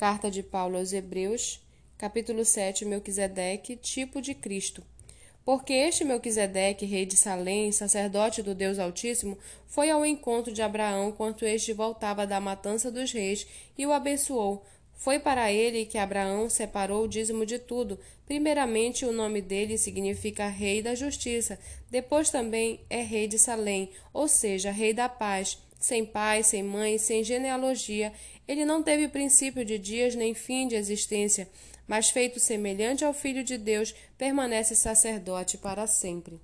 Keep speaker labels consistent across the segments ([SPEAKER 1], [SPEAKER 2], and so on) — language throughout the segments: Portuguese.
[SPEAKER 1] Carta de Paulo aos Hebreus, capítulo 7, Melquisedeque, tipo de Cristo. Porque este Melquisedeque, rei de Salém, sacerdote do Deus Altíssimo, foi ao encontro de Abraão quando este voltava da matança dos reis e o abençoou. Foi para ele que Abraão separou o dízimo de tudo. Primeiramente, o nome dele significa Rei da Justiça, depois também é Rei de Salém, ou seja, Rei da Paz sem pai, sem mãe, sem genealogia, ele não teve princípio de dias nem fim de existência, mas feito semelhante ao Filho de Deus, permanece sacerdote para sempre.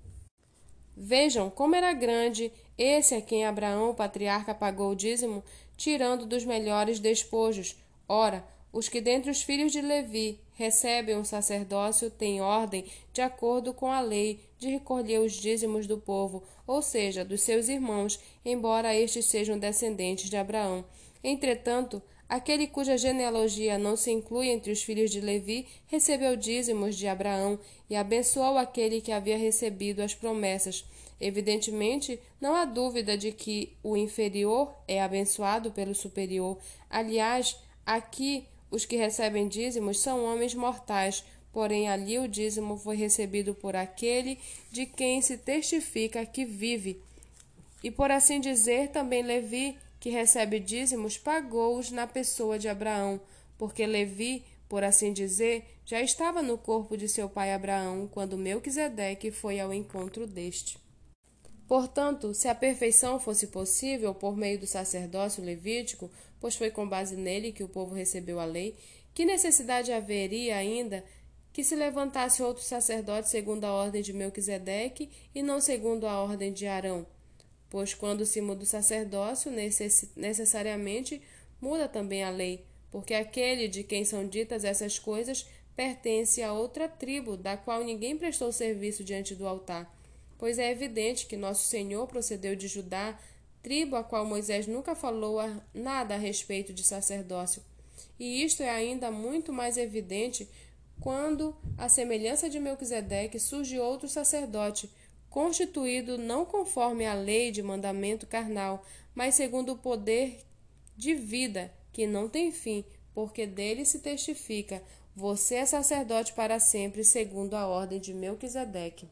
[SPEAKER 1] Vejam como era grande esse a quem Abraão, o patriarca, pagou o dízimo, tirando dos melhores despojos. Ora, os que dentre os filhos de Levi recebem o sacerdócio têm ordem, de acordo com a lei, de recolher os dízimos do povo, ou seja, dos seus irmãos, embora estes sejam descendentes de Abraão. Entretanto, aquele cuja genealogia não se inclui entre os filhos de Levi recebeu dízimos de Abraão e abençoou aquele que havia recebido as promessas. Evidentemente, não há dúvida de que o inferior é abençoado pelo superior. Aliás, aqui os que recebem dízimos são homens mortais, porém ali o dízimo foi recebido por aquele de quem se testifica que vive. E por assim dizer, também Levi, que recebe dízimos, pagou-os na pessoa de Abraão, porque Levi, por assim dizer, já estava no corpo de seu pai Abraão quando Melquisedeque foi ao encontro deste. Portanto, se a perfeição fosse possível por meio do sacerdócio levítico, pois foi com base nele que o povo recebeu a lei, que necessidade haveria ainda que se levantasse outro sacerdote segundo a ordem de Melquisedeque e não segundo a ordem de Arão? Pois quando se muda o sacerdócio, necess necessariamente muda também a lei, porque aquele de quem são ditas essas coisas pertence a outra tribo, da qual ninguém prestou serviço diante do altar pois é evidente que nosso Senhor procedeu de Judá, tribo a qual Moisés nunca falou nada a respeito de sacerdócio. E isto é ainda muito mais evidente quando, à semelhança de Melquisedeque, surge outro sacerdote, constituído não conforme a lei de mandamento carnal, mas segundo o poder de vida que não tem fim, porque dele se testifica: você é sacerdote para sempre, segundo a ordem de Melquisedeque.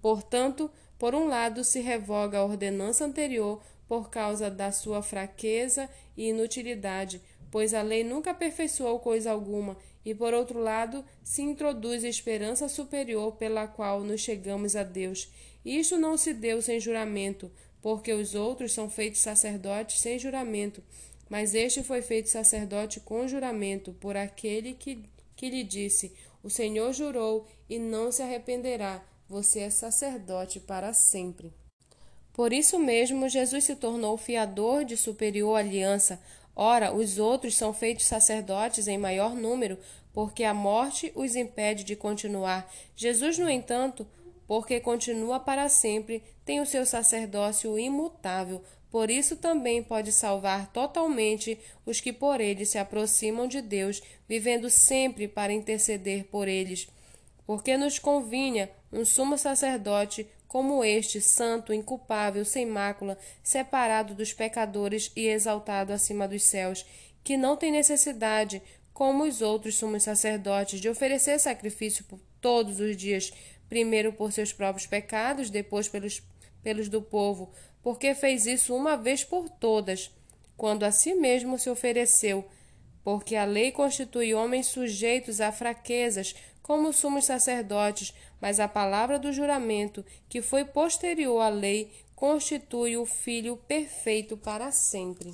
[SPEAKER 1] Portanto, por um lado, se revoga a ordenança anterior por causa da sua fraqueza e inutilidade, pois a lei nunca aperfeiçoou coisa alguma, e por outro lado, se introduz esperança superior pela qual nos chegamos a Deus. Isto não se deu sem juramento, porque os outros são feitos sacerdotes sem juramento, mas este foi feito sacerdote com juramento por aquele que, que lhe disse: O Senhor jurou e não se arrependerá você é sacerdote para sempre. Por isso mesmo, Jesus se tornou fiador de superior aliança. Ora, os outros são feitos sacerdotes em maior número, porque a morte os impede de continuar. Jesus, no entanto, porque continua para sempre, tem o seu sacerdócio imutável. Por isso também pode salvar totalmente os que por ele se aproximam de Deus, vivendo sempre para interceder por eles porque nos convinha um sumo sacerdote como este, santo, inculpável, sem mácula, separado dos pecadores e exaltado acima dos céus, que não tem necessidade, como os outros sumos sacerdotes, de oferecer sacrifício por todos os dias, primeiro por seus próprios pecados, depois pelos, pelos do povo, porque fez isso uma vez por todas, quando a si mesmo se ofereceu, porque a lei constitui homens sujeitos a fraquezas, como sumos sacerdotes, mas a palavra do juramento, que foi posterior à lei, constitui o Filho perfeito para sempre.